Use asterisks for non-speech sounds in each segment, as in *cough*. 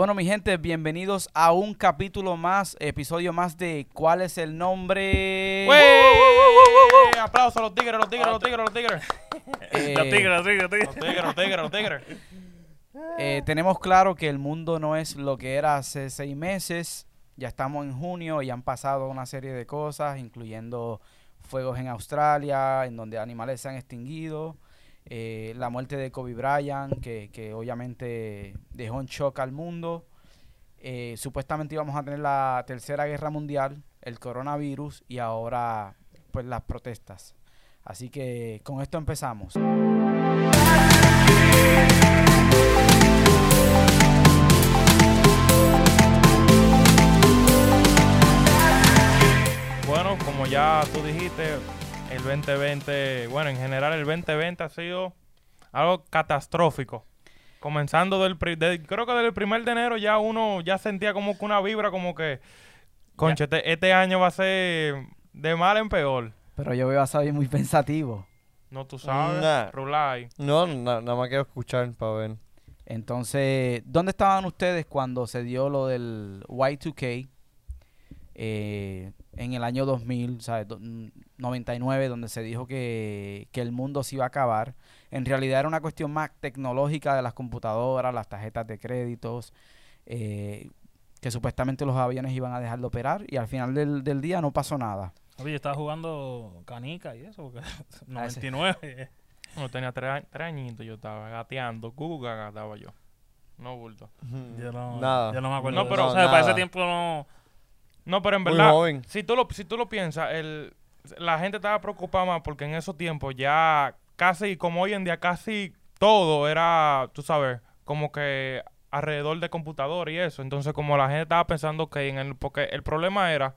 Bueno, mi gente, bienvenidos a un capítulo más, episodio más de ¿Cuál es el nombre? ¡Wey! Aplausos a los tigres, los tigres, los tigres, los tigres. Eh, *laughs* Los tigres, los tigres, los tigres. Los tigres, los tigres, los tigres. eh, tenemos claro que el mundo no es lo que era hace seis meses. Ya estamos en junio y han pasado una serie de cosas, incluyendo fuegos en Australia, en donde animales se han extinguido. Eh, la muerte de Kobe Bryant, que, que obviamente dejó en shock al mundo. eh, supuestamente íbamos a tener la tercera guerra mundial, el coronavirus y ahora pues las protestas. Así que con esto empezamos. Bueno, como ya tú dijiste, el 2020, bueno, en general el 2020 ha sido algo catastrófico. Comenzando del, pri- del- creo que del primer de enero ya uno ya sentía como que una vibra como que, conche, este, este año va a ser de mal en peor. Pero yo veo a Xavi muy pensativo. No, tú sabes, Nah. Rulay. No, na- nada más quiero escuchar para ver. Entonces, ¿dónde estaban ustedes cuando se dio lo del Y2K eh, en el año 2000, ¿sabes? Do- n- 99, donde se dijo que, que el mundo se iba a acabar? En realidad era una cuestión más tecnológica de las computadoras, las tarjetas de créditos, eh, que supuestamente los aviones iban a dejar de operar y al final del, del día no pasó nada. Oye, yo estaba jugando canica y eso, porque *laughs* Ah, ese. 99. No, tenía tres, tres añitos, yo estaba gateando, guga estaba yo. No bulto. Yo no, Nada. yo no me acuerdo. No, de pero- eso. o sea, para ese tiempo no. No, pero en Muy verdad, joven. si tú lo, si tú lo piensas, el, la gente estaba preocupada más porque en esos tiempos ya casi, como hoy en día, casi todo era, tú sabes, como que alrededor de computador y eso. Entonces, como la gente estaba pensando que en el, porque el problema era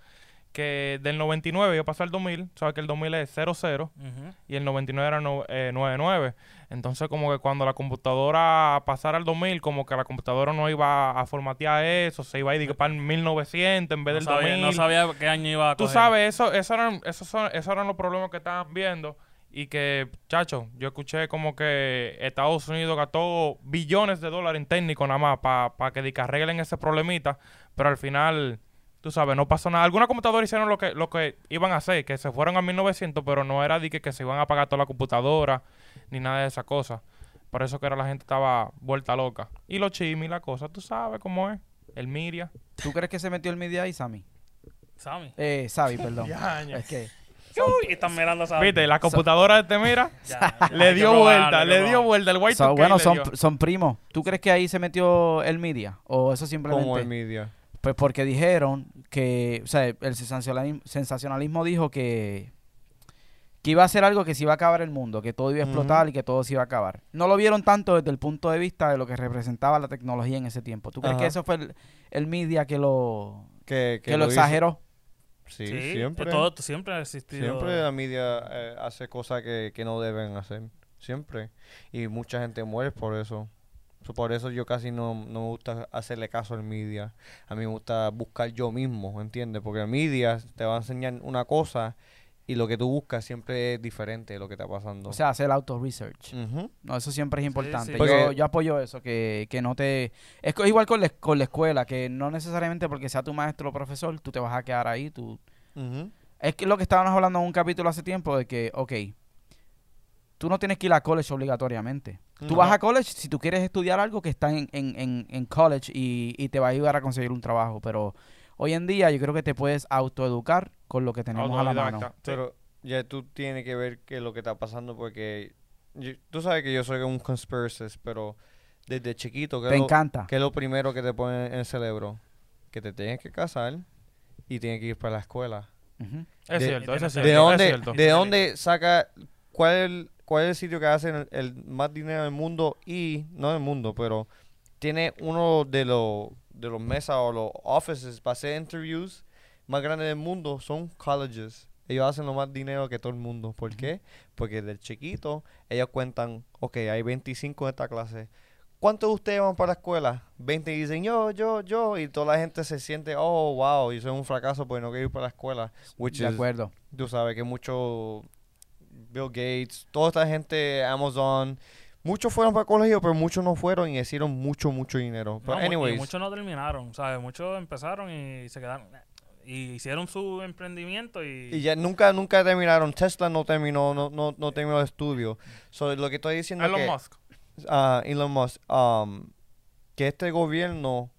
que del 99 iba a pasar al 2000, sabes que el 2000 es 00 Ujú. y el 99 era no- eh, 99. Entonces, como que cuando la computadora pasara al 2000, como que la computadora no iba a formatear eso, se iba a ir para el 1900 en vez No del sabía, 2000. no sabía qué año iba a Tú coger. sabes, eso, eso eran, esos, son, esos eran los problemas que estaban viendo. Y que, chacho, yo escuché como que Estados Unidos gastó billones de dólares en técnico nada más para de que arreglen ese problemita. Pero al final, tú sabes, no pasó nada. Algunas computadoras hicieron lo que, lo que iban a hacer, que se fueron a 1900, pero no era de que, que se iban a apagar toda la computadora, ni nada de esas cosas. Por eso que era la gente estaba vuelta loca. Y los chimis y la cosa, tú sabes cómo es. El Miria. ¿Tú crees que se metió el media ahí, Sammy? Sammy. Eh, Xavi, perdón. *laughs* Es que Uy, y están mirando a Sammy. Viste, la computadora de este mira. *laughs* Ya, Le dio vuelta, le dio vuelta el white So, bueno, son, son primos. ¿Tú crees que ahí se metió el media? ¿O eso simplemente...? Como el media. Pues porque dijeron que... O sea, el sensacionalismo, sensacionalismo dijo que... Que iba a ser algo que se iba a acabar el mundo, que todo iba a explotar y que todo se iba a acabar. No lo vieron tanto desde el punto de vista de lo que representaba la tecnología en ese tiempo. ¿Tú crees Ajá. que eso fue el, el media que lo, Que, que lo exageró? Sí, Sí, siempre. Todo, siempre ha existido. Siempre la media eh, hace cosas que, que no deben hacer. Siempre. Y mucha gente muere por eso. So, Por eso yo casi no, no me gusta hacerle caso al media. A mí me gusta buscar yo mismo, ¿entiendes? Porque el media te va a enseñar una cosa y lo que tú buscas siempre es diferente de lo que está pasando. O sea, hacer auto-research. No, eso siempre es importante. sí. Yo, Porque- yo apoyo eso, que, que no te... Es igual con la, con la escuela, que no necesariamente porque sea tu maestro o profesor, tú te vas a quedar ahí. Tú... Ujú. Es que lo que estábamos hablando en un capítulo hace tiempo, de que, ok, tú no tienes que ir a college obligatoriamente. Tú No. vas a college si tú quieres estudiar algo que está en, en, en, en college y, y te va a ayudar a conseguir un trabajo, pero hoy en día yo creo que te puedes autoeducar con lo que tenemos a la mano. Pero ya tú tienes que ver qué es lo que está pasando porque yo- tú sabes que yo soy un conspiracist, pero desde chiquito, ¿qué Te es lo- encanta. qué es lo primero que te pone en el cerebro? Que te tienes que casar y tienes que ir para la escuela. Es de- cierto, eso es ¿de cierto. ¿De es dónde, cierto. ¿De dónde saca cuál es el, cuál es el sitio que hace el, el más dinero del mundo y no del mundo, pero tiene uno de los de los mesas o los offices para hacer interviews más grandes del mundo son colleges. Ellos hacen lo más dinero que todo el mundo. ¿Por qué? Porque desde chiquito ellos cuentan, ok, hay 25 en esta clase. ¿Cuántos de ustedes van para la escuela? 20 y dicen yo, yo, yo. Y toda la gente se siente, oh, wow, y soy un fracaso porque no quiero ir para la escuela. Which De is acuerdo. tú sabes que mucho Bill Gates, toda esta gente, Amazon, muchos fueron para el colegio, pero muchos no fueron y hicieron mucho, mucho dinero. Pero No, mu- y anyways, muchos no terminaron, ¿sabes? Muchos empezaron y se quedaron. Y hicieron su emprendimiento y. y ya nunca, nunca terminaron. Tesla no terminó, no, no, no terminó el estudio. So, lo que estoy diciendo Elon que, Musk. ah, Elon Musk, um, que este gobierno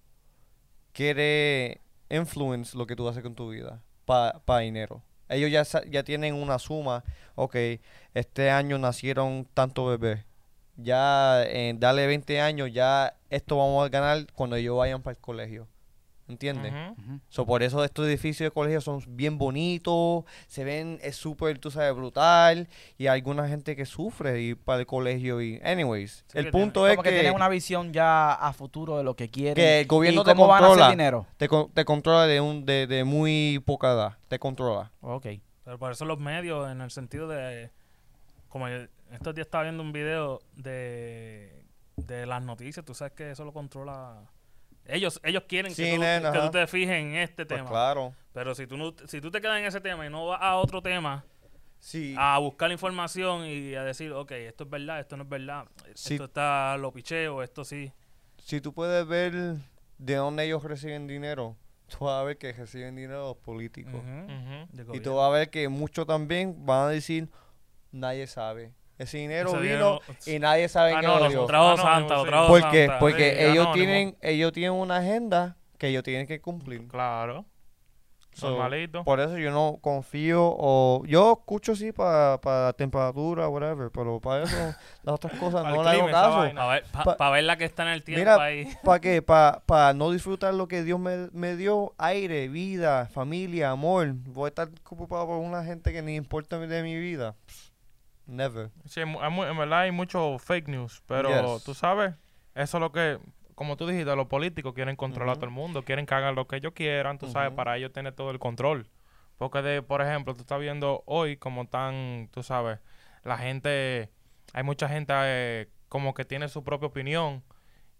quiere influence lo que tú haces con tu vida para dinero. Ellos ya, ya tienen una suma, ok, este año nacieron tantos bebés. Ya en dale 20 años, ya esto vamos a ganar cuando ellos vayan para el colegio. ¿Entiendes? Ujú. So, por eso estos edificios de colegio son bien bonitos, se ven, es súper, tú sabes, brutal, y hay alguna gente que sufre ir para el colegio y, anyways, Sí, el que punto es Como que, que, tienen una visión ya a futuro de lo que quieren. que el gobierno y te cómo van a hacer controla, dinero. te, con- te controla de, un, de, de muy poca edad, te controla. Ok. Pero por eso los medios, en el sentido de. Como el- estos días estaba viendo un video de, de las noticias, tú sabes que eso lo controla. Ellos, ellos quieren que, tú, nena, que tú ajá. te fijes en este Pues tema. claro. Pero si tú, no, si tú te quedas en ese tema y no vas a otro tema, Sí. a buscar información y a decir, ok, esto es verdad, esto no es verdad, Sí. esto está lo picheo, esto sí. Si tú puedes ver de dónde ellos reciben dinero, *laughs* tú vas a ver que reciben dinero los políticos. Y tú vas a ver que muchos también van a decir, nadie sabe. Ese dinero Ese vino dinero- y nadie sabe en Ah, qué no, lo los dio. Trajo Anónimo, Santa, lo sí. trajo ¿Por qué? Santa. Porque Sí, ellos anónimo. tienen, ellos tienen una agenda que ellos tienen que cumplir. Claro. So, Normalito. Por eso yo no confío o yo escucho sí para temperatura, whatever, pero para eso las otras *laughs* cosas Para no el le hago clima, esa caso. vaina. Para ver, pa- Pa- pa ver la que está en el tiempo Mira, ahí. *laughs* ¿Para qué? Para no disfrutar lo que Dios me, me dio, aire, vida, familia, amor. Voy a estar ocupado por una gente que ni importa de mi vida. Pff, Never. Sí, en verdad hay mucho fake news, pero Yes. tú sabes, eso es lo que, como tú dijiste, los políticos quieren controlar a todo el mundo, quieren que hagan lo que ellos quieran, tú sabes, para ellos tener todo el control. Porque, de, por ejemplo, tú estás viendo hoy como están, tú sabes, la gente, hay mucha gente eh, como que tiene su propia opinión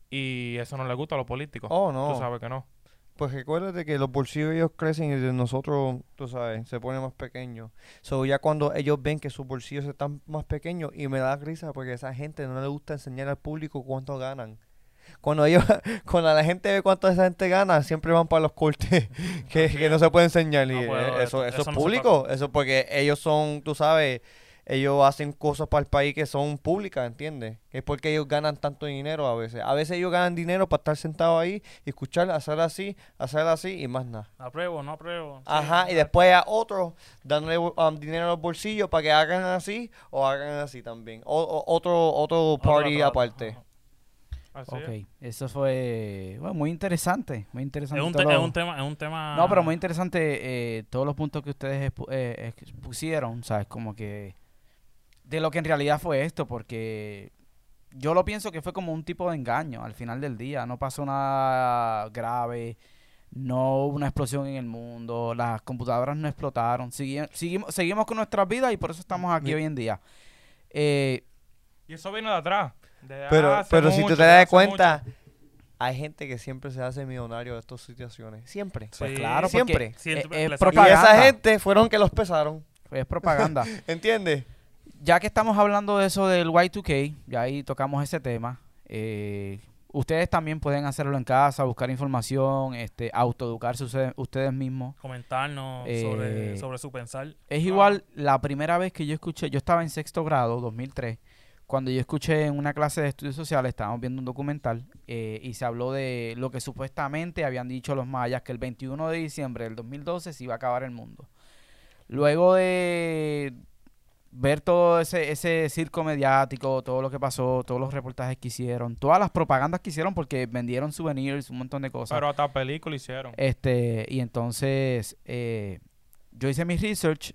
y eso no le gusta a los políticos. Oh, Tú no. sabes que no. Pues recuérdate que los bolsillos ellos crecen y de nosotros, tú sabes, se ponen más pequeños. So ya cuando ellos ven que sus bolsillos están más pequeños y me da risa porque a esa gente no le gusta enseñar al público cuánto ganan. Cuando ellos, *laughs* cuando la gente ve cuánto esa gente gana, siempre van para los cortes *laughs* que, que no se puede enseñar. Y No, eh, eso, eso eso es no público, eso porque ellos son, tú sabes, ellos hacen cosas para el país que son públicas, ¿entiendes? Es porque ellos ganan tanto dinero a veces. A veces ellos ganan dinero para estar sentados ahí, y escuchar, hacer así, hacer así y más nada. Apruebo, no apruebo. Sí, Ajá, y después a otros dándole um, dinero a los bolsillos para que hagan así o hagan así también. O, o- otro otro party otro, aparte. ajá. Así Ok, es. eso fue bueno, muy interesante, muy interesante. Es un, todo te- es lo- un tema, es un tema. No, pero muy interesante eh, todos los puntos que ustedes expu- eh, expusieron, ¿sabes? Como que de lo que en realidad fue esto, porque yo lo pienso que fue como un tipo de engaño al final del día. No pasó nada grave, no hubo una explosión en el mundo, las computadoras no explotaron, segui- seguimos, seguimos con nuestras vidas y por eso estamos aquí hoy en día. Eh, Y eso viene de atrás. de Pero, hace pero si tú te das cuenta, hay gente que siempre se hace millonario de estas situaciones. Siempre. pues Sí, claro, siempre. porque Siempre es- es le Y esa gente fueron que los pesaron. Es propaganda. *laughs* ¿Entiendes? Ya que estamos hablando de eso del Y2K, ya ahí tocamos ese tema. eh, ustedes también pueden hacerlo en casa, buscar información, este, autoeducarse ustedes, ustedes mismos. comentarnos Eh, sobre, sobre su pensar. Es Ah. igual la primera vez que yo escuché, yo estaba en sexto grado, 2003, cuando yo escuché en una clase de estudios sociales, estábamos viendo un documental eh, y se habló de lo que supuestamente habían dicho los mayas, que el 21 de diciembre del 2012 se iba a acabar el mundo. Luego de ver todo ese, ese circo mediático, todo lo que pasó, todos los reportajes que hicieron, todas las propagandas que hicieron porque vendieron souvenirs, un montón de cosas. Pero hasta película hicieron. Este, y entonces eh, yo hice mi research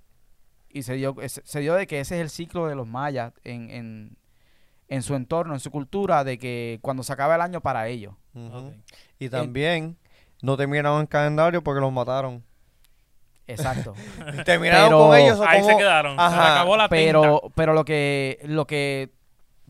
y se dio, se dio de que ese es el ciclo de los mayas en, en, en su entorno, en su cultura, de que cuando se acaba el año para ellos. Y también no terminaron el calendario porque los mataron. Exacto. *laughs* terminaron Pero- con ellos. o Ahí se quedaron. Se Ajá, acabó la tinta. pero, pero lo que, lo que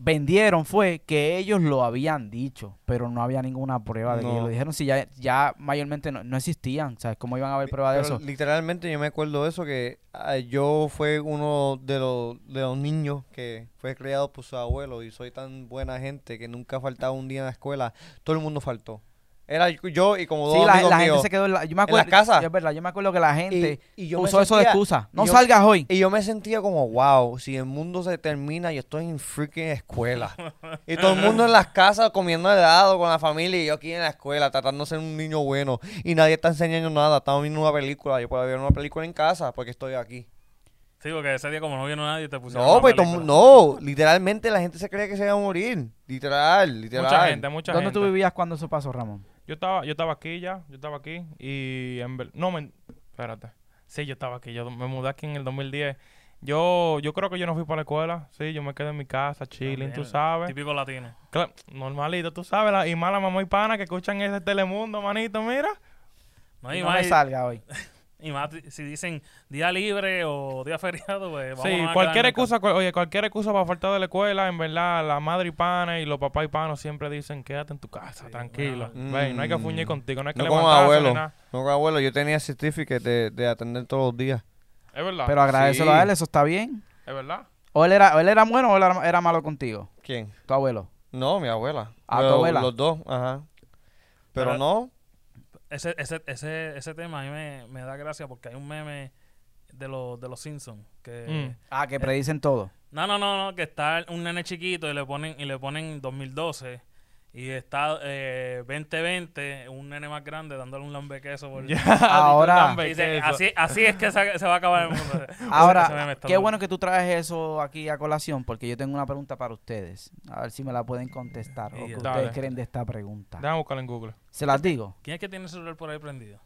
vendieron fue que ellos lo habían dicho, pero no había ninguna prueba de que No. ellos lo dijeron. Si ya, ya mayormente no, no existían, ¿sabes? ¿Cómo iban a haber pruebas de eso? Literalmente yo me acuerdo de eso, que ah, yo fue uno de los, de los niños que fue criado por su abuelo y soy tan buena gente que nunca faltaba un día en la escuela. Todo el mundo faltó. Era yo y como dos Sí, la, amigos la gente míos. se quedó en la, yo me en acuerdo, las casas. Es verdad, yo me acuerdo que la gente y, y yo me usó eso de excusa. No yo- salgas hoy. Y yo me sentía como, wow, si el mundo se termina, yo estoy en freaking escuela. y todo el mundo en las casas comiendo helado con la familia y yo aquí en la escuela tratando de ser un niño bueno. Y nadie está enseñando nada. Estamos viendo una película. Yo puedo ver una película en casa porque estoy aquí. Sí, porque ese día como no vino nadie te pusieron No, pues no, literalmente la gente se creía que se iba a morir. Literal, literal. Mucha gente, mucha ¿Dónde gente. tú vivías cuando eso pasó, Ramón? Yo estaba, yo estaba aquí ya, yo estaba aquí y en ver- no me, espérate, sí yo estaba aquí, yo me mudé aquí en el 2010. Yo, yo creo que yo no fui para la escuela, sí, yo me quedé en mi casa, chilling, tú sabes. Típico latino. Cla- normalito, tú sabes, la- y mala mamá y pana que escuchan ese Telemundo, manito, mira. No, y no más, me salga hoy. *laughs* y más si dicen día libre o día *laughs* feriado, pues vamos Sí, a cualquier excusa, cual- oye, cualquier excusa para faltar de la escuela, en verdad, la madre y pana y los papás y panos siempre dicen, quédate en tu casa, Sí, tranquilo. bueno. Ven, no hay que Mm. fuñir contigo, no hay que No como levantarse ni abuelo. nada. No, con abuelo, yo tenía certificate de, de atender todos los días. Es verdad, Pero agradecelo Sí. a él, eso está bien. es verdad. ¿O él era, o él era bueno o él era, era malo contigo? ¿Quién? Tu abuelo. No, mi abuela. Ah, tu abuela. Los dos, ajá. Pero Pero- no, Ese, ese, ese, ese tema a mí me, me da gracia porque hay un meme de los, de los Simpsons que... Mm. Ah, que predicen todo. No, no, no, no, que está un nene chiquito y le ponen y le ponen 2012 y está eh, 2020, un nene más grande dándole un lambequeso por *laughs* Ya, Ahora- dice, así, así es que se, se va a acabar el mundo. *laughs* Ahora, qué bueno que tú traes eso aquí a colación, porque yo tengo una pregunta para ustedes. A ver si me la pueden contestar. O qué ustedes creen de esta pregunta. Déjame buscarlo en Google. ¿Se las digo? ¿Quién es que tiene el celular por ahí prendido?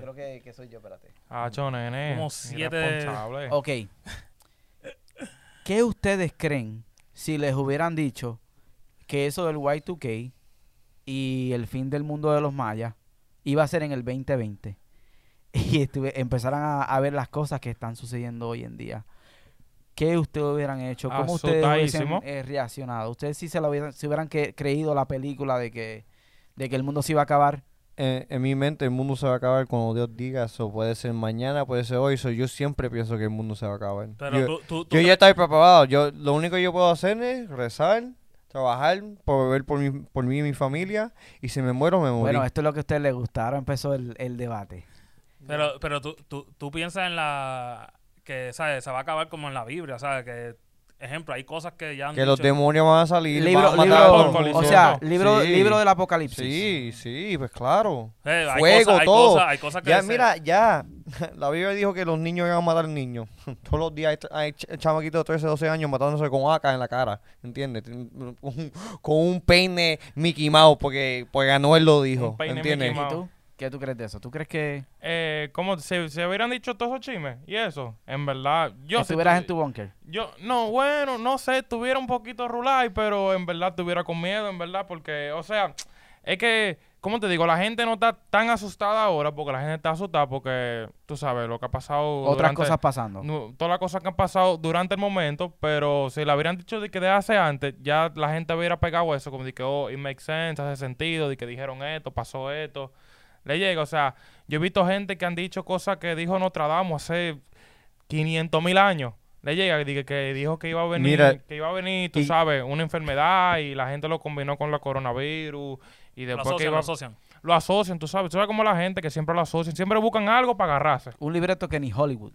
Creo que, que soy yo, espérate. Ah, nene. Como siete-. Ok. ¿Qué ustedes creen si les hubieran dicho que eso del Y2K y el fin del mundo de los mayas iba a ser en el 2020? *laughs* Y estuve, empezaran a, a ver las cosas que están sucediendo hoy en día. ¿Qué ustedes hubieran hecho? ¿Cómo ustedes hubiesen eh, reaccionado? ¿Ustedes sí se, lo hubieran, se hubieran que- creído la película de que, de que el mundo se iba a acabar? en, en mi mente el mundo se va a acabar cuando Dios diga. Eso puede ser mañana, puede ser hoy. So, yo siempre pienso que el mundo se va a acabar. Pero yo, tú, tú, tú yo ya estoy preparado. Yo, lo único que yo puedo hacer es rezar, trabajar, por ver por, mi, por mí y mi familia. Y si me muero, me morí. Bueno, esto es lo que a ustedes les gusta. Ahora empezó el, el debate. Pero, pero tú, tú, tú piensas en la... Que, ¿sabes? Se va a acabar como en la Biblia, ¿sabes? Que, ejemplo, hay cosas que ya han que los demonios van a salir. Libro, van a matar libro- a todo el Apocalipsis. o sea, libro, Sí. libro del apocalipsis. Sí, sí, pues claro. Eh, hay Fuego, cosas, hay todo. Cosas, hay cosas que Ya, mira, ya. *laughs* La Biblia dijo que los niños iban a matar niños. *laughs* Todos los días hay, hay ch- chamaquitos de 13, 12 años matándose con AK en la cara. ¿Entiendes? Con un, *laughs* con un peine Mickey Mouse porque, porque Anuel lo dijo. Un peine ¿Entiendes? ¿Qué tú crees de eso? ¿Tú crees que Eh, ¿Cómo se, se hubieran dicho todos esos chismes? Y eso, en verdad, yo... si estuvieras tu- en tu búnker? Yo, no, bueno, no sé, estuviera un poquito rulay, pero en verdad estuviera con miedo, en verdad, porque, o sea, es que, ¿cómo te digo? La gente no está tan asustada ahora porque la gente está asustada porque, tú sabes, lo que ha pasado. Otras durante- cosas pasando. no, todas las cosas que han pasado durante el momento, pero si la hubieran dicho de que de hace antes, ya la gente hubiera pegado eso, como de que, oh, it makes sense, hace sentido, de que dijeron esto, pasó esto. Le llega, o sea, yo he visto gente que han dicho cosas que dijo Nostradamus hace 500 mil años. Le llega, de que dijo que iba a venir, Mira, que iba a venir, tú y- sabes, una enfermedad y la gente lo combinó con la coronavirus y Lo después que asocian, iba, lo asocian. lo asocian, tú sabes, tú sabes como la gente que siempre lo asocian, siempre buscan algo para agarrarse. Un libreto que ni Hollywood.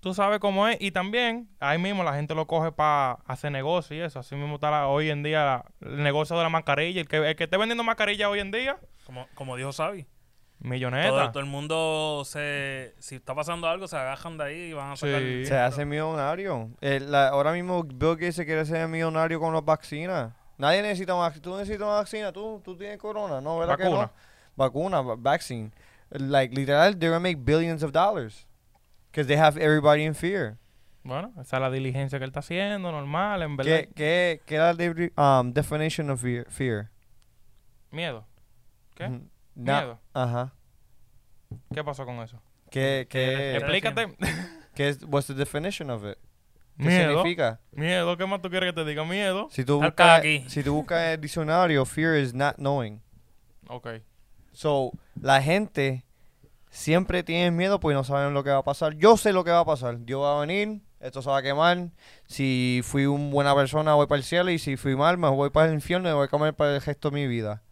Tú sabes cómo es. Y también, ahí mismo la gente lo coge para hacer negocio y eso. Así mismo está la- hoy en día la- el negocio de la mascarilla. El que, el que esté vendiendo mascarilla hoy en día, Como, como dijo Xavi. Milloneta. Todo, todo el mundo se... Si está pasando algo, se agajan de ahí y van a sacar... Sí. Se hace millonario. Eh, la- ahora mismo Bill Gates se quiere ser millonario con las vacunas. Nadie necesita una vac- ¿Tú necesitas una vacuna? ¿Tú, tú tienes corona? No, ¿verdad que Vacuna. no? Vacuna, va- vaccine. Like, literal, they're gonna make billions of dollars. Because they have everybody in fear. Bueno, esa es la diligencia que él está haciendo, normal, en verdad. ¿Qué, qué, qué es la de- um, definition of fear? fear? Miedo. ¿Qué? Ujú. Na- Miedo. Ajá. ¿Qué pasó con eso? ¿Qué, qué, Eh, Explícate. qué es, what's the definition of it? ¿Qué Miedo. significa? Miedo, ¿qué más tú quieres que te diga? Miedo. Si tú, buscas, aquí. si tú buscas en el diccionario, fear is not knowing. Ok. So, la gente siempre tiene miedo porque no saben lo que va a pasar. Yo sé lo que va a pasar. Dios va a venir, esto se va a quemar. Si fui una buena persona, voy para el cielo. Y si fui mal, me voy para el infierno y me voy a comer para el resto de mi vida.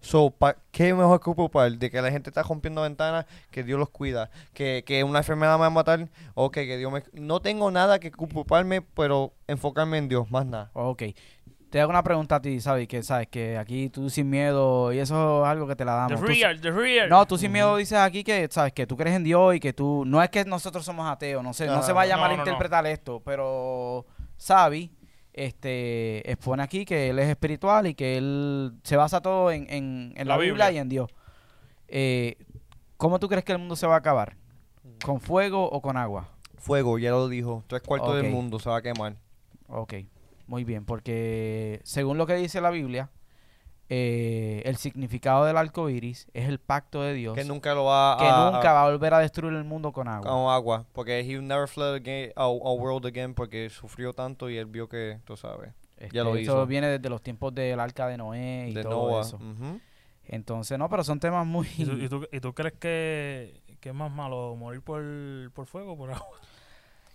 So, pa- ¿qué mejor que ocupar? De que la gente está rompiendo ventanas, que Dios los cuida. Que, que una enfermedad me va a matar, ok, que Dios me... No tengo nada que ocuparme, pero enfocarme en Dios, más nada. Ok. Te hago una pregunta a ti, ¿sabes? Que sabes que aquí tú sin miedo y eso es algo que te la The damos. Tú- real, the real. no, tú sin miedo dices aquí que sabes que tú crees en Dios y que tú no es que nosotros somos ateos, no sé, no se vaya a no, no, no. malinterpretar esto, pero Sabi este expone aquí que él es espiritual y que él se basa todo en, en- en la, La Biblia. Biblia. y en Dios. Eh, ¿Cómo tú crees que el mundo se va a acabar? ¿Con fuego o con agua? Fuego, ya lo dijo. Tres cuartos del mundo se va a quemar. Ok, muy bien, porque según lo que dice la Biblia, eh, el significado del arco iris es el pacto de Dios Que nunca lo va que a... nunca va a volver a destruir el mundo con agua. con agua, porque he will never flood again, a, a world again porque sufrió tanto y él vio que, tú sabes, ya lo Este, Eso hizo. viene desde los tiempos del arca de Noé y de todo Noah. eso. Entonces, no, pero son temas muy... ¿Y tú, y tú- y tú crees que, que es más malo morir por, por fuego o por agua?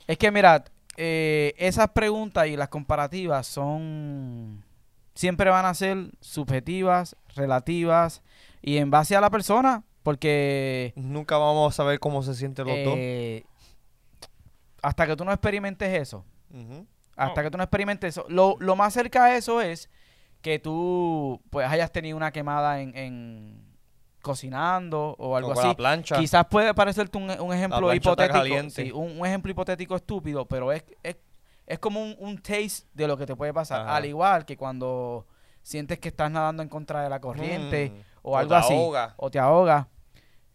Es que mira, eh, esas preguntas y las comparativas son... Siempre van a ser subjetivas, relativas y en base a la persona, porque... Nunca vamos a saber cómo se sienten los dos. eh, hasta que tú no experimentes eso, hasta que tú no experimentes eso. Lo, lo más cerca a eso es que tú pues hayas tenido una quemada en, en cocinando o algo O con así. la plancha. Quizás puede parecerte un, un ejemplo hipotético. caliente. sí, un, un ejemplo hipotético estúpido, pero es, es, es como un, un taste de lo que te puede pasar. Ajá. Al igual que cuando sientes que estás nadando en contra de la corriente Mm. o algo te así. ahoga. O te ahoga.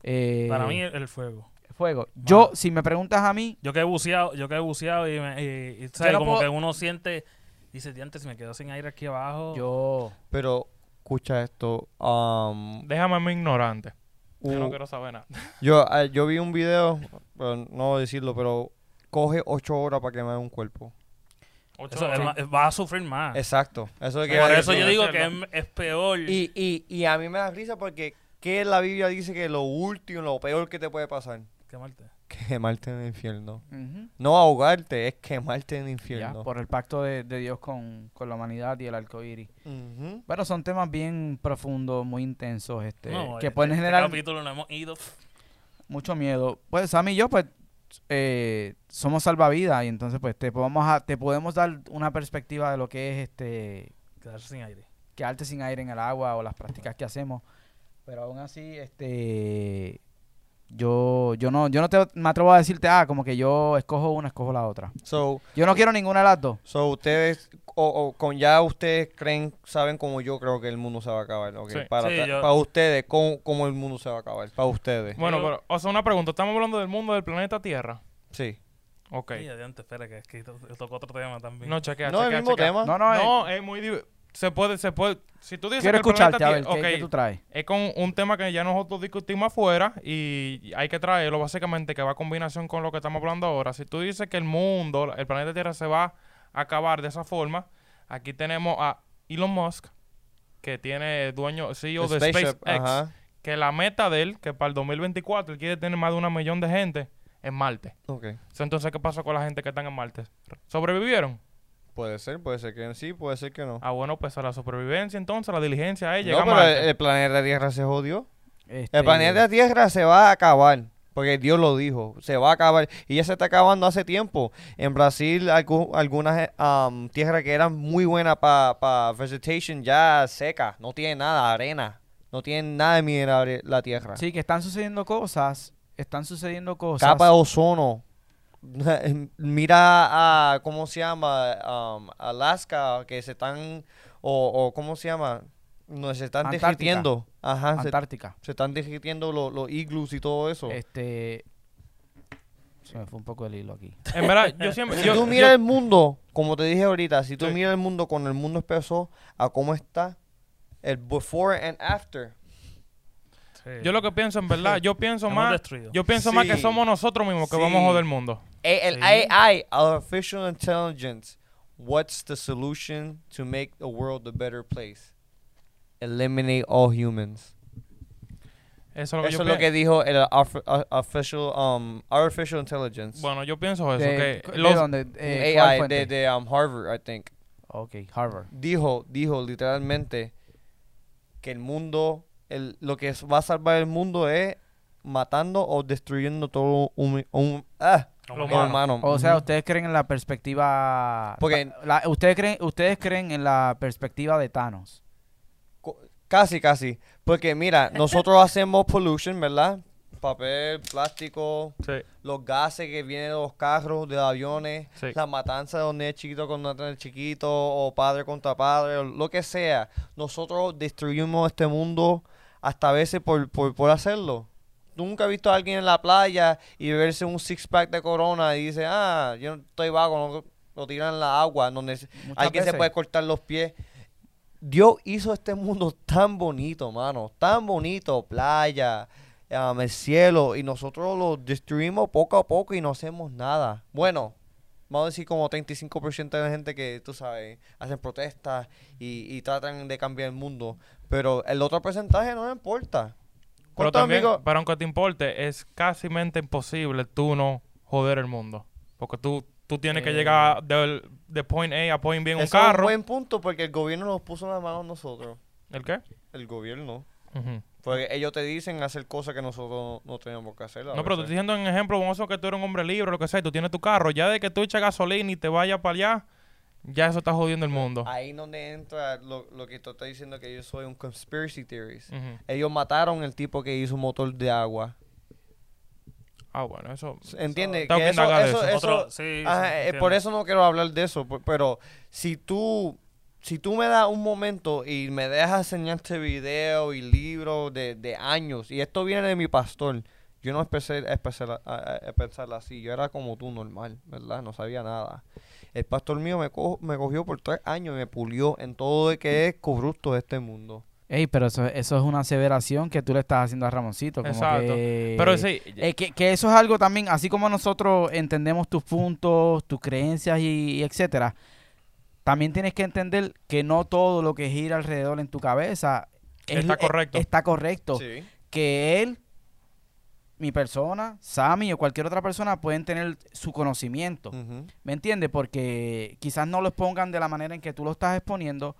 eh, Para mí el, el fuego. fuego. Yo, si me preguntas a mí, Yo que he buceado, yo que he buceado y, me, y- y, ¿sabes? no como puedo- que uno siente, dice, diantes, si me quedo sin aire aquí abajo. yo... Pero, escucha esto. um, Déjame a mí ignorante. Yo no quiero saber nada. *laughs* yo, eh, yo vi un video, pero no voy a decirlo, pero coge ocho horas para quemar un cuerpo. Ocho Eso, va a sufrir más. Exacto. Eso es que Por eso yo digo que es, peor. y, y, y a mí me da risa porque ¿qué la Biblia dice que lo último, lo peor que te puede pasar? Quemarte. Quemarte en el infierno. No ahogarte, es quemarte en el ya, infierno. por el pacto de, de Dios con, con la humanidad y el arco iris. Ujú. Bueno, son temas bien profundos, muy intensos, este, No, que este- pueden este generar capítulo no hemos ido. mucho miedo. Pues Sam y yo, pues, eh, somos salvavidas y entonces, pues, te podemos, a- te podemos dar una perspectiva de lo que es este Quedarse sin aire. quedarte sin aire en el agua o las prácticas que hacemos. Pero aún así, este, yo, yo no, yo no te, me atrevo a decirte, ah, como que yo escojo una, escojo la otra. So, Yo no quiero ninguna de las dos. so ustedes, o, o con ya ustedes creen, saben como yo creo que el mundo se va a acabar. ok. Sí. Para, Sí, tra- yo- para ustedes, ¿cómo, cómo el mundo se va a acabar? Para ustedes. Bueno, pero, o sea, una pregunta. Estamos hablando del mundo del planeta Tierra. Sí. Ok. Sí, adiante, espera, que es que to- tocó otro tema también. No, chequea, No, el chequea, mismo chequea. tema. No, no, eh, No, es muy... Se puede, se puede... Si tú dices quiero que el planeta escucharte, a ver, Tierra- ¿qué, ok, qué tú traes? es con un tema que ya nosotros discutimos afuera y hay que traerlo básicamente que va a combinación con lo que estamos hablando ahora. Si tú dices que el mundo, el planeta Tierra se va a acabar de esa forma, aquí tenemos a Elon Musk, que tiene dueño, CEO de Spaceship, SpaceX, ajá. que la meta de él, que para el 2024 él quiere tener más de una millón de gente en Marte. Ok. So, Entonces, ¿qué pasó con la gente que están en Marte? ¿Sobrevivieron? Puede ser, puede ser que sí, puede ser que no. Ah, bueno, pues a la supervivencia entonces, la diligencia, eh, no, llega a pero el, el planeta Tierra se jodió. Este, El planeta Tierra se va a acabar. Porque Dios lo dijo, se va a acabar. Y ya se está acabando hace tiempo. En Brasil, algu- algunas um, tierras que eran muy buenas para vegetation ya seca. No tiene nada, arena. No tiene nada de mineral la tierra. Sí, que están sucediendo cosas, están sucediendo cosas. Capa de ozono. Mira a, ¿cómo se llama? Um, Alaska, que se están, o, o ¿cómo se llama? No, se están Antártica. derritiendo. Ajá, se, Antártica. se están derritiendo los, los iglus y todo eso. Este. Se me fue un poco el hilo aquí. *laughs* En verdad, yo siempre... Si yo- tú yo- miras el mundo, como te dije ahorita, si tú Sí. miras el mundo cuando el mundo empezó a cómo está, el before and after. Sí. Yo lo que pienso, en *laughs* verdad, yo pienso Hemos más, destruido. yo pienso más que Sí. somos nosotros mismos que Sí. vamos a joder el mundo. A- el Sí. AI, artificial intelligence. What's the solution to make the world a better place? Eliminate all humans. Eso es lo que Eso yo es lo que dijo el arf- ar- artificial, um, artificial intelligence. Bueno, yo pienso eso. ¿De, que de los- dónde? Eh, ¿cuál AI fuente? de, de um, Harvard, I think. Ok, Harvard. Dijo, dijo literalmente que el mundo, el, lo que va a salvar el mundo es matando o destruyendo todo un, un ah, humano. O sea, ustedes creen en la perspectiva... Porque- la- ustedes, creen, ustedes creen en la perspectiva de Thanos. Casi, casi. Porque mira, *laughs* nosotros hacemos pollution, ¿verdad? Papel, plástico, Sí, los gases que vienen de los carros, de los aviones, Sí. la matanza de donde es chiquito contra el chiquito, o padre contra padre, o lo que sea. Nosotros destruimos este mundo hasta a veces por, por, por hacerlo. Nunca he visto a alguien en la playa y beberse un six pack de corona y dice, ah, yo no estoy vago, no, lo tiran en la agua, donde Muchas alguien se puede cortar los pies. Dios hizo este mundo *laughs* tan bonito, mano, tan bonito, playa, um, el cielo, y nosotros lo destruimos poco a poco y no hacemos nada. Bueno, vamos a decir como 35% de la gente que, tú sabes, hacen protestas y, y tratan de cambiar el mundo, pero el otro porcentaje no me importa. Pero ¿Cuántos también, amigos? pero aunque te importe, es casi imposible tú no joder el mundo. Porque tú, tú tienes que Eh. llegar del, de point A a point B en un Eso es un carro. buen punto porque el gobierno nos puso en las manos a nosotros. ¿El qué? El gobierno. Porque ellos te dicen hacer cosas que nosotros no tenemos que hacer. a No, pero te estoy diciendo en ejemplo, vamos a que tú eres un hombre libre, lo que sea, y tú tienes tu carro. Ya de que tú echas gasolina y te vayas para allá, ya eso está jodiendo el mundo. Ahí donde entra lo, lo que tú estás diciendo que yo soy un conspiracy theorist. Ellos mataron el tipo que hizo un motor de agua. Ah, bueno, eso... ¿Entiendes? Tengo Que eso, eso, eso. eso- Otro- sí, ajá, sí, eh, por eso no quiero hablar de eso. Pero si tú, si tú me das un momento y me dejas enseñarte video y libros de, de años, y esto viene de mi pastor, yo no empecé a- a- a pensar así. Yo era como tú, normal, ¿verdad? No sabía nada. El pastor mío me, co- me cogió por tres años y me pulió en todo de que es corrupto de este mundo. Ey, pero eso, eso es una aseveración que tú le estás haciendo a Ramoncito. Como Exacto. que- Pero sí, Eh, que, que eso es algo también, así como nosotros entendemos tus puntos, tus creencias y, y etcétera, también tienes que entender que no todo lo que gira alrededor en tu cabeza es- Está eh, correcto. está correcto. Sí. Que él, mi persona, Sammy o cualquier otra persona pueden tener su conocimiento. ¿Me entiendes? Porque quizás no lo expongan de la manera en que tú lo estás exponiendo,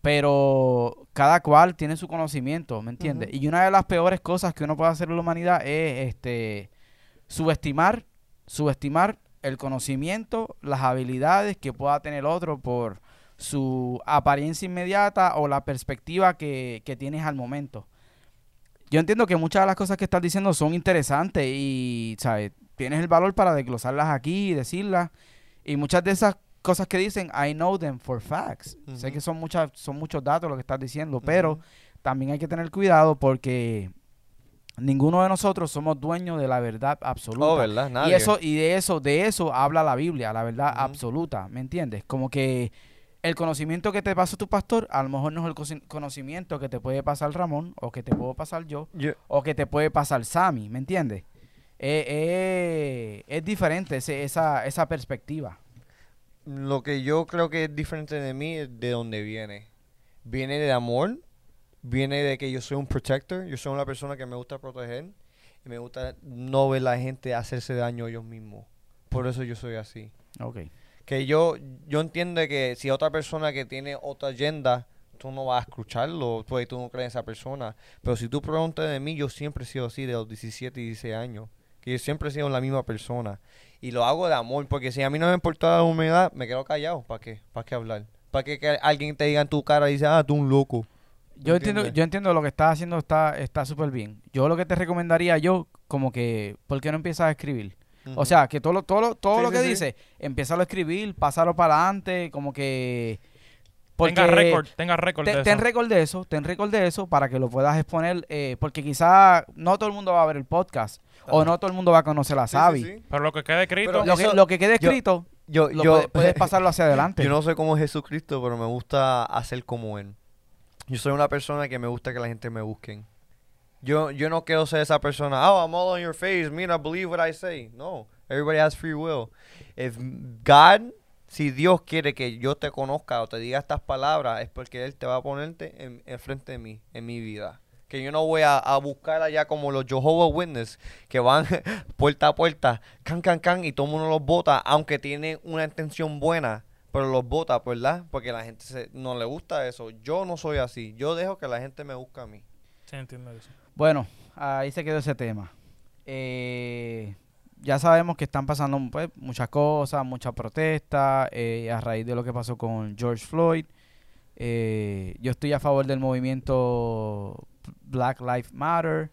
pero cada cual tiene su conocimiento, ¿me entiendes? Y una de las peores cosas que uno puede hacer en la humanidad es este subestimar, subestimar el conocimiento, las habilidades que pueda tener otro por su apariencia inmediata o la perspectiva que, que tienes al momento. Yo entiendo que muchas de las cosas que estás diciendo son interesantes y, ¿sabes? Tienes el valor para desglosarlas aquí y decirlas. Y muchas de esas cosas que dicen, I know them for facts. Sé que son, muchas, son muchos datos lo que estás diciendo, pero también hay que tener cuidado porque ninguno de nosotros somos dueños de la verdad absoluta. Oh, ¿verdad? Nadie. Y eso y de eso de eso habla la Biblia, la verdad absoluta, ¿me entiendes? Como que el conocimiento que te pasa tu pastor, a lo mejor no es el conocimiento que te puede pasar Ramón o que te puedo pasar yo o que te puede pasar Sammy, ¿me entiendes? Eh, eh, es diferente ese- esa, esa perspectiva. lo que yo creo que es diferente de mí es de dónde viene. Viene de amor, viene de que yo soy un protector, yo soy una persona que me gusta proteger y me gusta no ver la gente hacerse daño a ellos mismos. Por eso yo soy así. Ok. Que yo, yo entiendo que si otra persona que tiene otra agenda, tú no vas a escucharlo, pues tú no crees en esa persona. Pero si tú preguntas de mí, yo siempre he sido así de los 17 y 16 años. Que yo siempre he sido la misma persona. Y lo hago de amor, porque si a mí no me importa la humedad, me quedo callado. ¿Para qué? ¿Para qué hablar? ¿Para qué que alguien te diga en tu cara y dice, ah, tú un loco? Yo entiendo, ¿Entiendes? yo entiendo lo que estás haciendo está está súper bien. Yo lo que te recomendaría yo como que ¿por qué no empiezas a escribir? O sea, que todo lo, todo lo, todo Sí, lo que sí. dice, empieza a escribir, pásalo para adelante, como que... tenga récord, tenga récord te- de ten eso. récord de eso, ten récord de eso para que lo puedas exponer, eh, porque quizá no todo el mundo va a ver el podcast, o no todo el mundo va a conocer a Sí, sí, Sabi. sí. Pero lo que quede escrito... Lo, que, Eso- lo que quede yo- escrito, Yo, lo yo, puede- puedes pasarlo hacia adelante. *laughs* Yo no soy como Jesucristo, pero me gusta hacer como Él. Yo soy una persona que me gusta que la gente me busquen. Yo, yo no quiero ser esa persona, oh, I'm all on your face, mira, believe what I say. No, Everybody has free will. If God, si Dios quiere que yo te conozca o te diga estas palabras, es porque Él te va a ponerte en, en frente de mí, en mi vida. Que yo no voy a, a buscar allá como los Jehovah Witness, que van *laughs* puerta a puerta, can, can, can, y todo el mundo los vota, aunque tienen una intención buena, pero los vota, ¿verdad? Porque la gente se- no le gusta eso. Yo no soy así. Yo dejo que la gente me busque a mí. Sí, entiendo eso. Bueno, ahí se quedó ese tema. Eh, ya sabemos que están pasando pues, muchas cosas, muchas protestas eh, a raíz de lo que pasó con George Floyd. Eh, yo estoy a favor del movimiento Black Lives Matter.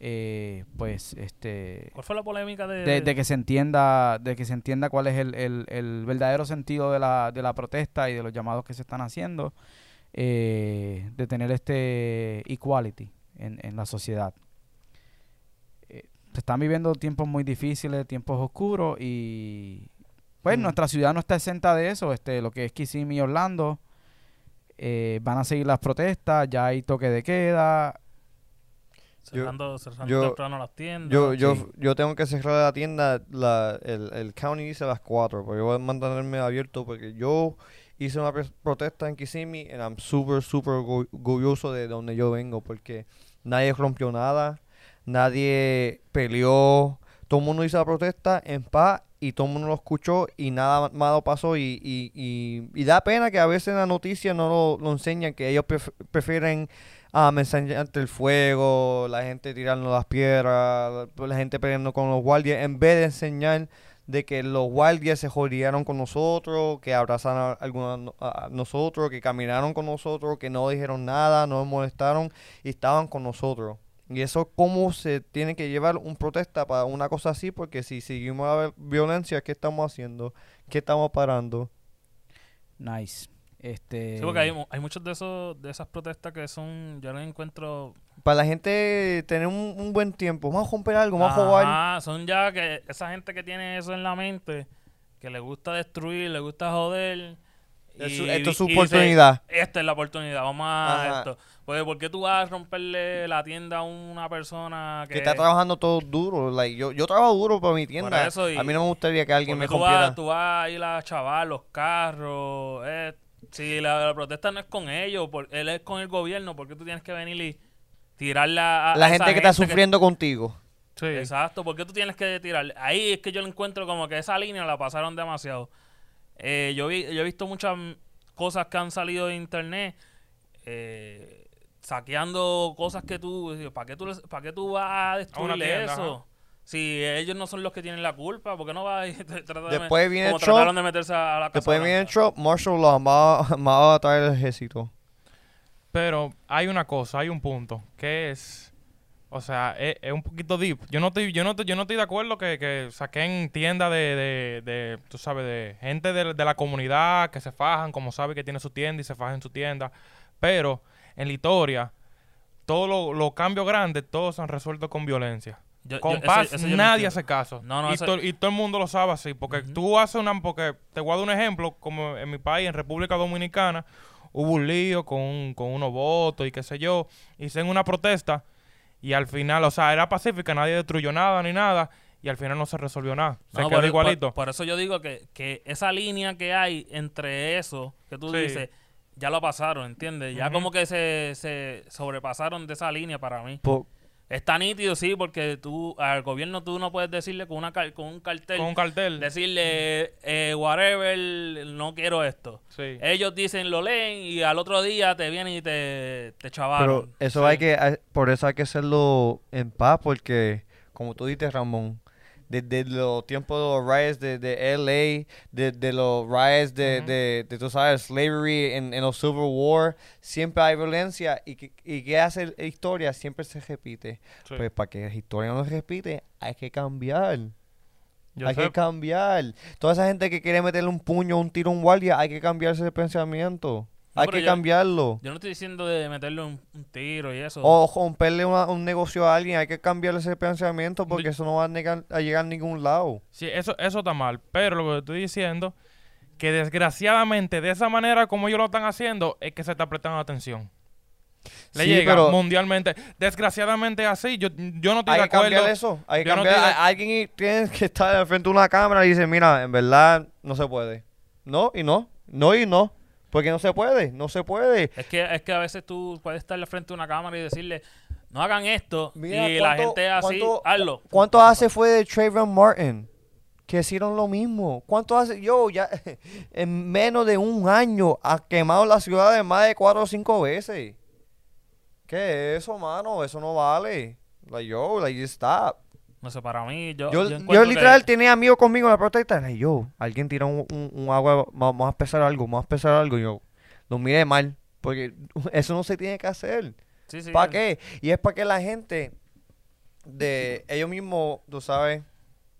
eh, pues este ¿Cuál fue la polémica de, de, de que se entienda de que se entienda cuál es el, el- el verdadero sentido de la, de la protesta y de los llamados que se están haciendo eh, de tener este equality en, en la sociedad Eh, se están viviendo tiempos muy difíciles tiempos oscuros y pues Mm. nuestra ciudad no está exenta de eso este lo que es Kissimmee y Orlando eh, van a seguir las protestas ya hay toque de queda cerrando, cerrando yo- temprano las tiendas? Yo, yo, Sí. yo tengo que cerrar la tienda, la, el, el county dice a las 4, pero yo voy a mantenerme abierto porque yo hice una protesta en Kissimmee and I'm super, super orgu- orgulloso de donde yo vengo porque nadie rompió nada, nadie peleó, todo el mundo hizo la protesta en paz y todo el mundo lo escuchó y nada malo pasó y, y, y, y da pena que a veces en la noticia no lo, enseñan, que ellos pref- prefieren ah, enseñarte el fuego, la gente tirando las piedras, la gente peleando con los guardias, en vez de enseñar de que los guardias se jodieron con nosotros, que abrazaron a, algunos a nosotros, que caminaron con nosotros, que no dijeron nada, no nos molestaron y estaban con nosotros. Y eso cómo se tiene que llevar un protesta para una cosa así, porque si seguimos la vi- violencia, ¿qué estamos haciendo? ¿Qué estamos parando? nice este Sí, porque hay, hay muchos de esos de esas protestas que son, yo no encuentro... Para la gente tener un, un buen tiempo, vamos a romper algo, vamos a jugar. Ajá, son ya que esa gente que tiene eso en la mente, que le gusta destruir, le gusta joder. Es su- y- esto es su y dice, oportunidad. Esta es la oportunidad, vamos a Ajá. esto. Pues, ¿por qué tú vas a romperle la tienda a una persona que, que está trabajando todo duro. Like, yo, yo trabajo duro para mi tienda. eso y- a mí no me gustaría que alguien Porque me tú rompiera. vas, tú vas a ir a chavar los carros. eh, si la, la protesta no es con ellos, por, él es con el gobierno, ¿por qué tú tienes que venir y tirarle a, a La esa gente que está sufriendo contigo. Sí. Exacto, ¿por qué tú tienes que tirar? Ahí es que yo lo encuentro como que esa línea la pasaron demasiado. Eh, yo, vi, yo he visto muchas cosas que han salido de internet eh, saqueando cosas que tú... ¿Para qué tú, para qué tú vas a destruirle tienda, eso? ajá. Si ellos no son los que tienen la culpa, ¿por qué no vas *laughs* a tratar de Después viene como Trump, trataron de meterse a la casa Después viene Blanca? Trump, Marshall Law, va, *laughs* va a traer el ejército. Pero hay una cosa, hay un punto, que es, o sea, es, es un poquito deep. Yo no estoy, yo no, yo no estoy de acuerdo que, que saquen tiendas de, de, de, tú sabes, de gente de, de la comunidad que se fajan, como sabe que tiene su tienda y se fajan en su tienda. Pero en la historia, todos los los cambios grandes, todos se han resuelto con violencia. Yo- Con yo- paz eso yo lo nadie hace caso. No, no, y, eso- to- y todo el mundo lo sabe así. Porque Ujú. tú haces una... Porque te voy a dar un ejemplo. Como en mi país, en República Dominicana, hubo un lío con, un- con unos votos y qué sé yo. Hicieron una protesta y al final, o sea, era pacífica. Nadie destruyó nada ni nada. Y al final no se resolvió nada. Se No, quedó por, igualito. por- por eso yo digo que, que esa línea que hay entre eso que tú Sí. dices, ya lo pasaron, ¿entiendes? Ya como que se, se sobrepasaron de esa línea para mí. Po- Está nítido, sí, porque tú al gobierno tú no puedes decirle con, una con un cartel, con un cartel. decirle, eh, whatever, no quiero esto. Sí. Ellos dicen, lo leen y al otro día te vienen y te, te Pero chavaron. eso Sí. hay que, hay- por eso hay que hacerlo en paz, porque, como tú dices, Ramón, desde los tiempos de los riots de, de LA, desde los riots de, Ujú. de, de, tú sabes, slavery en, en los Civil War, siempre hay violencia y que, y que hace la historia siempre se repite. Sí. Pues para que la historia no se repite, hay que cambiar. Yo hay sé- que cambiar. Toda esa gente que quiere meterle un puño, un tiro, un guardia, hay que cambiarse de pensamiento. No, hay que yo- cambiarlo. Yo no estoy diciendo de meterle un, un tiro y eso. O romperle una- un negocio a alguien, hay que cambiarle ese pensamiento porque eso no va a, negar- a llegar a ningún lado. Sí, eso, eso está mal. Pero lo que estoy diciendo, que desgraciadamente de esa manera como ellos lo están haciendo, es que se está prestando atención. Le Sí, llega pero- mundialmente. Desgraciadamente es así. Yo, yo no estoy Hay de que cambiar acuerdo. eso. Hay que no cambiar. a- Alguien tiene que estar frente de una cámara y dice, mira, en verdad no se puede. No y no. No y no. Porque no se puede. No se puede. Es que, es que a veces tú puedes estar al frente de una cámara y decirle, no hagan esto. Mira, y la ¿cuánto- gente así, cuánto- hazlo. ¿Cuánto hace fue de Trayvon Martin? Que hicieron lo mismo. ¿Cuánto hace? Yo ya *laughs* en menos de un año ha quemado la ciudad de más de cuatro o cinco veces. ¿Qué es eso, mano? Eso no vale. Like, yo, like, just stop. No sé, para mí, yo, Yo, yo yo encuentro que- literal tenía amigos conmigo en la protesta. Like, yo, alguien tira un, un- un agua, va- vamos a empezar algo, vamos a empezar algo. Y yo, lo miré mal. Porque *laughs* eso no se tiene que hacer. Sí, sí, ¿Para qué? Y es para que la gente de ellos mismos, tú sabes,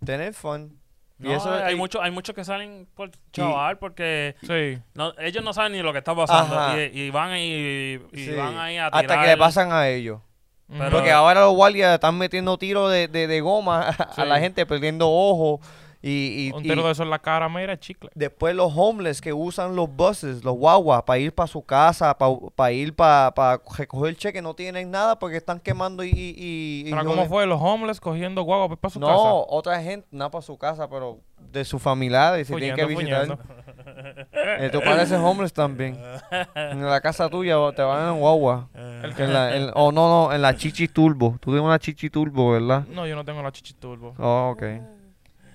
tener fun. Y No, eso hay y- muchos hay muchos que salen por chaval porque Sí. no, ellos no saben ni lo que está pasando y, y van y, y sí, van ahí a tirar. hasta que le pasan a ellos. Pero- Porque ahora los guardias están metiendo tiros de, de, de goma *laughs* a, Sí. la gente, perdiendo ojos. Y, y- Un y tiro de eso en la cara, mira, chicle. después los homeless que usan los buses, los guaguas, para ir para su casa, para ir para recoger cheque, no tienen nada porque están quemando y... y, y- Pero no ¿cómo fue? Los homeless cogiendo guagua para su No, casa. otra gente, nada para su casa, pero de su familiares, se tienen que visitar. *laughs* Eh, tú pareces homeless también. En la casa tuya te van en guagua. En la, en- oh, no, no, en la chichi turbo. Tú tienes una chichi turbo, ¿verdad? No, yo no tengo la chichi turbo. Oh, ok.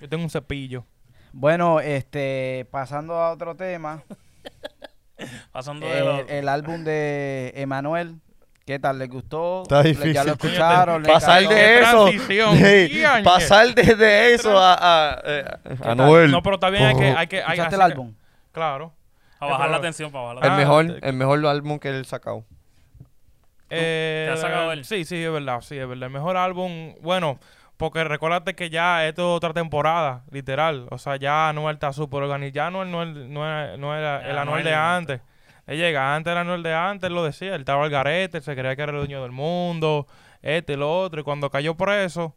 Yo tengo un cepillo. Bueno, este, pasando a otro tema, *laughs* pasando de el, los- el álbum de Emanuel, ¿qué tal? ¿Les gustó? Está ¿Le- difícil. ¿Ya lo escucharon? ¿Les Pasar encantó? de eso. pasar de, de eso a, a, eh, a? Noel. No, pero también hay que... Hay que hay, ¿Escuchaste así el que- álbum? Claro. a bajar la tensión para bajar la El mejor, el mejor álbum que él sacado. Eh, ¿Te has sacado él? Sí, sí, es verdad, sí, es verdad. El mejor álbum, bueno, porque recuérdate que ya esto es otra temporada, literal. O sea, ya Anuel está súper organizado. Ya Anuel no es, no es, no era el Anuel de no. antes. Él llega, antes era Anuel de antes, él lo decía. Él estaba al garete, él se creía que era el dueño del mundo, este y lo otro. Y cuando cayó preso,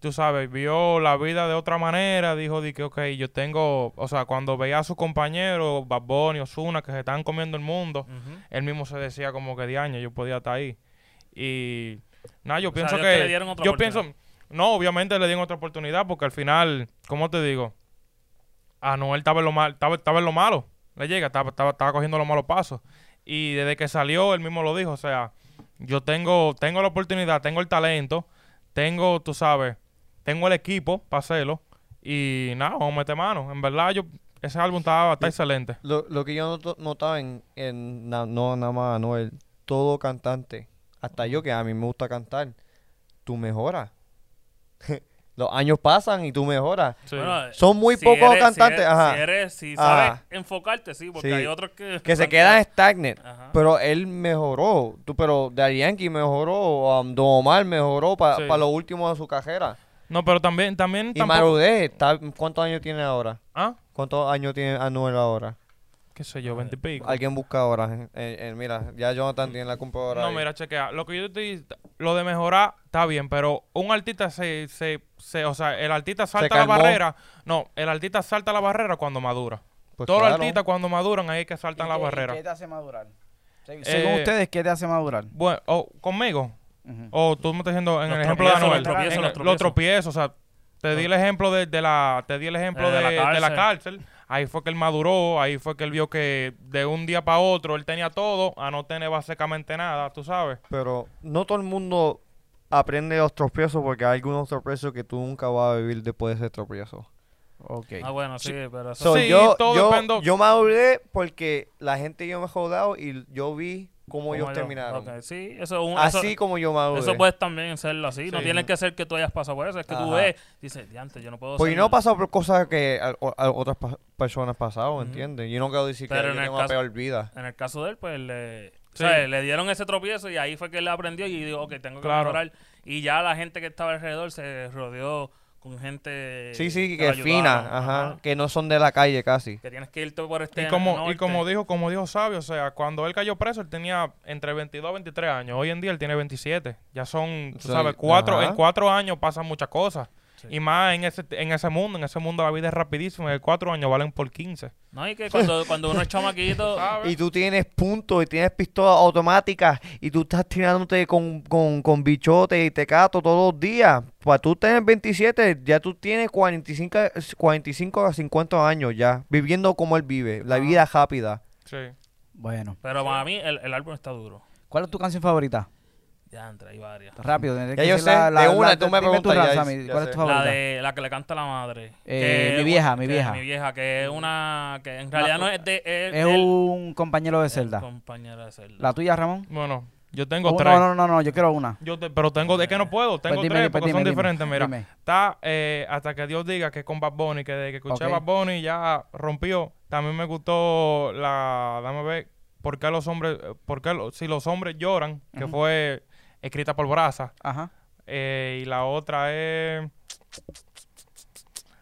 tú sabes, vio la vida de otra manera, dijo, di que, ok, yo tengo, o sea, cuando veía a sus compañeros, Bad Ozuna, que se estaban comiendo el mundo, él mismo se decía como que de año yo podía estar ahí. Y nada, yo O sea, pienso ellos que... le dieron otra yo pienso... No, obviamente le dieron otra oportunidad porque al final, ¿cómo te digo? Anuel estaba en lo, mal, estaba, estaba en lo malo. Le llega, estaba, estaba, estaba cogiendo los malos pasos. Y desde que salió, él mismo lo dijo. O sea, yo tengo, tengo la oportunidad, tengo el talento, tengo, tú sabes, tengo el equipo para hacerlo. Y nada, vamos a meter mano. En verdad, yo ese álbum estaba, está excelente. Lo, lo que yo noto- notaba en, en na- no nada más Anuel, todo cantante, hasta yo que a mí me gusta cantar, tú mejoras. *laughs* Los años pasan y tú mejoras. Sí. Bueno, Son muy si pocos eres- cantantes, si eres, ajá. Si, eres, si Ajá. sabes enfocarte, sí, porque Sí. hay otros que... Que se quedan stagnant. Ajá. Pero él mejoró. Tú, pero Daddy Yankee mejoró. um, Don Omar mejoró para Sí. lo último de su carrera. No, pero también, también Y tampoco- Marudé, ¿cuántos años tiene ahora? ¿Ah? ¿Cuántos años tiene Anuel ahora? Qué sé yo, veinte y pico. Alguien busca ahora. Eh, eh, mira, ya Jonathan tiene la computadora. No, ahí. mira, chequea. Lo que yo estoy. Lo de mejorar está bien, pero un artista se. se, se- o sea, el artista salta la barrera. No, el artista salta la barrera cuando madura. Pues Todos los claro. artistas cuando maduran ahí es que saltan ¿Y la qué- y barrera. ¿Qué te hace madurar? Eh, Según ustedes, ¿qué te hace madurar? Bueno, o conmigo. O tú me estás diciendo en Los el ejemplo de Anuel. los tropiezos, los tropiezos. tropiezos, o sea, te di el ejemplo de, de la, te di el ejemplo Eh, de, de la de la cárcel. Ahí fue que él maduró, ahí fue que él vio que de un día para otro él tenía todo, a no tener básicamente nada, tú sabes. Pero no todo el mundo aprende los tropiezos porque hay algunos tropiezos que tú nunca vas a vivir después de ese tropiezo. Ok. Ah, bueno, sí, pero eso... So, Sí, yo, todo yo, depende- yo maduré porque la gente yo me he jodado y yo vi como ellos yo. terminaron. Ok, sí, eso, un, Así eso, como yo maduré. eso puede también serlo así. No tiene que ser que tú hayas pasado por eso. Es que tú Ajá. ves, dices, diante, yo no puedo ser- yo no he pasado por cosas que a- a otras pa- personas pasaron, Ujú. ¿entiendes? Yo no quiero decir Pero que el tengo una caso- peor vida. En el caso de él, pues le, Sí. o sea, le dieron ese tropiezo y ahí fue que él aprendió y dijo, ok, tengo que Claro. mejorar. Y ya la gente que estaba alrededor se rodeó con gente... Sí, sí, que ayudaron. fina, ajá, que no son de la calle casi. Que tienes que irte por este Y como, y como dijo, como dijo Sabio, o sea, cuando él cayó preso, él tenía entre 22 y 23 años. Hoy en día él tiene 27. Ya son, tú Sí, sabes, cuatro, ajá. en cuatro años pasan muchas cosas. Sí. Y más en ese, en ese mundo, en ese mundo la vida es rapidísima. De cuatro años valen por 15. No, y que cuando, *laughs* cuando uno es chamaquito, ¿Sabes? Y tú tienes puntos y tienes pistolas automáticas y tú estás tirándote con, con, con bichotes y tecato todos los días. Para tú tener 27, ya tú tienes 45, 45 a 50 años ya, viviendo como él vive, la Ah. vida rápida. Sí. Bueno, pero para mí el, el álbum está duro. ¿cuál es tu canción favorita? Ya entre, hay varias. Rápido, tienes Ya que yo sé, de una, tú me tu preguntas, ya- rap, Sammy, ya ¿Cuál sé. es tu La de la que le canta la madre. Eh, Que mi vieja, mi vieja. Mi vieja, que es una. que en realidad no es de. Es, Es un compañero de celda. compañera de celda. ¿La tuya, Ramón? Bueno, yo tengo Oh, tres. no, no, no, no, yo quiero una. Yo te- pero tengo, es que no puedo. Tengo Pues dime, tres pues porque dime, son dime, diferentes. Mira, dime. está eh, hasta que Dios diga que es con Bad Bunny, que de que escuché Ok. Bad Bunny ya rompió. También me gustó la, dame ver, ¿por qué los hombres, eh, por qué si los hombres lloran? Que fue escrita por Brasa. Ajá. Eh, y la otra es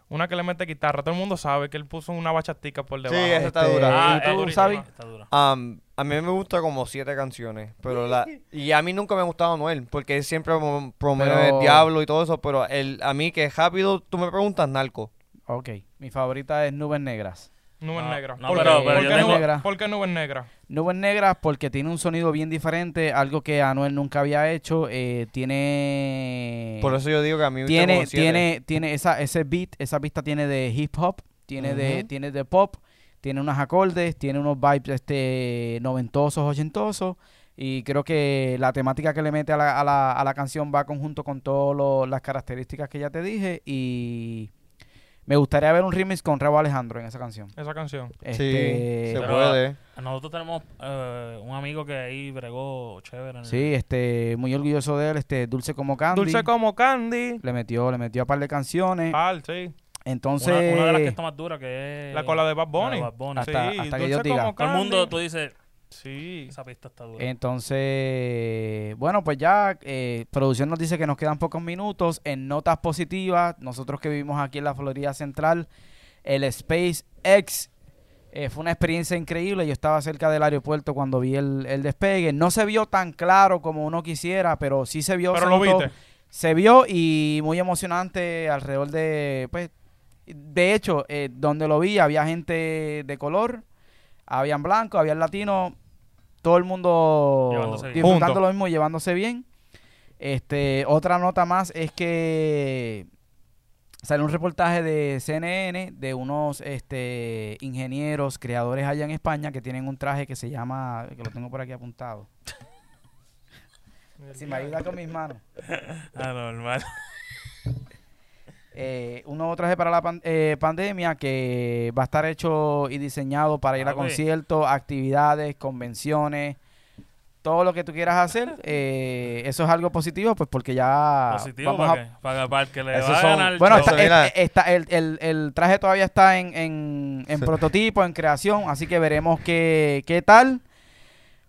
una que le mete guitarra. Todo el mundo sabe que él puso una bachatica por debajo. esa está Este, dura. Ah, ¿Y tú, es durísima, Sabi? Está dura. Am, a mí me gusta como siete canciones, pero la y a mí nunca me ha gustado Noel, porque él siempre prom- promueve Pero- el diablo y todo eso, pero el, a mí que es rápido, tú me preguntas narco. Ok. Mi favorita es Nubes Negras. Nubes No, negras. no, ¿Por, pero- ¿Por qué Negra. por qué nubes negras? Nubes Negras porque tiene un sonido bien diferente, algo que Anuel nunca había hecho. eh, tiene... Por eso yo digo que a mí me gusta tiene, siete. tiene, tiene esa, ese beat, esa pista tiene de hip hop, tiene de, tiene de pop, tiene unos acordes, tiene unos vibes este noventosos, ochentosos. Y creo que la temática que le mete a la, a la, a la canción va conjunto con todas las características que ya te dije. Y me gustaría ver un remix con Rabo Alejandro en esa canción. Esa canción. Sí, Este, se Pero- puede. Nosotros tenemos eh, un amigo que ahí bregó chévere. en el- Sí, este, muy orgulloso de él, este, Dulce como Candy. Dulce como Candy. Le metió, le metió a par de canciones. Pal, sí. Entonces, Una, una de las que está más dura que es. La cola de Bad la de Bunny. Bad Bunny. Hasta- sí, hasta que dulce Dios diga. como Todo el mundo, tú dices, Sí. esa pista está dura. Entonces, bueno, pues ya eh, producción nos dice que nos quedan pocos minutos. En notas positivas, nosotros que vivimos aquí en la Florida Central, el SpaceX eh, fue una experiencia increíble. Yo estaba cerca del aeropuerto cuando vi el, el despegue. No se vio tan claro como uno quisiera, pero sí se vio. Pero se lo viste. Se vio y muy emocionante alrededor de, pues, de hecho, eh, donde lo vi había gente de color, habían blancos, había latinos, todo el mundo Llevándose disfrutando Junto. lo mismo, y llevándose bien. Este, otra nota más es que salió un reportaje de CNN de unos este, ingenieros, creadores allá en España que tienen un traje que se llama, que lo tengo por aquí apuntado. *laughs* Si me ayuda con mis manos. Ah, normal. Eh, un nuevo traje para la pan- eh, pandemia que va a estar hecho y diseñado para ir a Ah, conciertos, actividades, convenciones, todo lo que tú quieras hacer. *laughs* eh, eso es algo positivo, pues porque ya Positivo vamos para, a- que, para, para el que le va a son- ganar. Bueno, está, eh, está- el, el- el traje todavía está en, en, en prototipo, en creación, así que veremos qué, qué tal.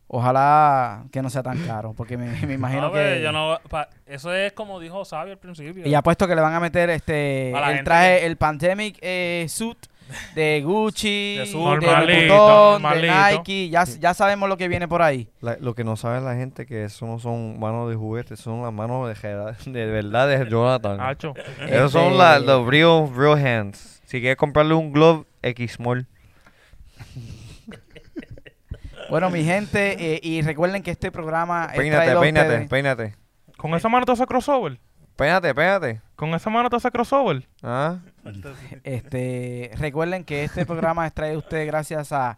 Ojalá que no sea tan caro, porque me, me *laughs* imagino No, que... yo no- pa- eso es como dijo Sabio al principio. Y apuesto que le van a meter este A el traje, que- el pandemic eh, suit de *laughs* Gucci, De de. Nike, ya, ya sabemos lo que viene por ahí. La- lo que no sabe la gente que eso no son manos de juguete, son las manos de, de verdad de Jonathan. Hacho. Esos son Este, la- los real, real hands. Si quieres comprarle un glove X small. Bueno, mi gente, eh, y recuerden que este programa es Peínate, traído a peínate, ustedes- peínate. Con esa mano te hace crossover. Peínate, peínate. Con esa mano te hace crossover. ¿Ah? Este, recuerden que este programa es traído a ustedes gracias a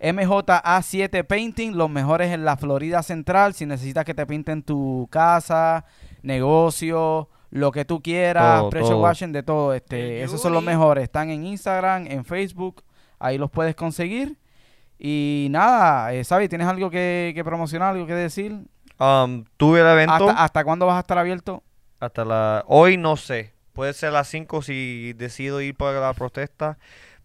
MJA7 Painting, los mejores en la Florida Central. Si necesitas que te pinten tu casa, negocio, lo que tú quieras, Todo, pressure todo. washing, de todo. Este, El esos son los Yuri. mejores. Están en Instagram, en Facebook, ahí los puedes conseguir. Y nada, eh, Sabi, ¿tienes algo que, que promocionar, algo que decir? Um, tuve el evento ¿Hasta, ¿Hasta cuándo vas a estar abierto? hasta la... Hoy no sé. Puede ser las 5 si decido ir para la protesta.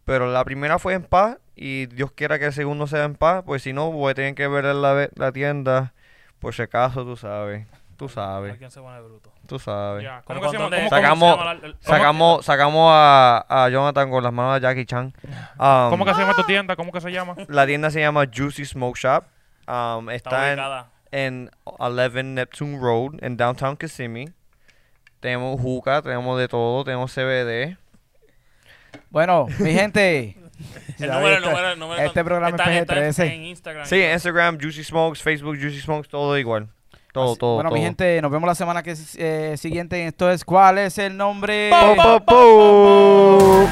Pero la primera fue en paz y Dios quiera que el segundo sea en paz. Pues si no, voy a tener que ver la, la tienda. Por si acaso, tú sabes. Tú sabes. Alguien se pone bruto. Tú sabes. Ya. ¿Cómo que se llama? ¿dónde- ¿Cómo, cómo se Sacamos- llama la- el- Sacamos, sacamos a, a Jonathan con las manos de Jackie Chan. Um, *laughs* cómo que se llama tu tienda? ¿Cómo que se llama? La tienda se llama Juicy Smoke Shop. Um, Está está en, ubicada. en 11 Neptune Road en Downtown Kissimmee. tenemos juca, tenemos de todo, tenemos CBD. Bueno, mi gente. *laughs* El ya número, el viste, número, el número. Este programa está- es está PG-13. En Instagram. Sí, Instagram, Juicy Smokes, Facebook, Juicy Smokes, todo igual. Todo, Así- todo, Bueno, todo. mi gente, nos vemos la semana que eh, siguiente. Esto es ¿Cuál es el nombre? Po, po, po.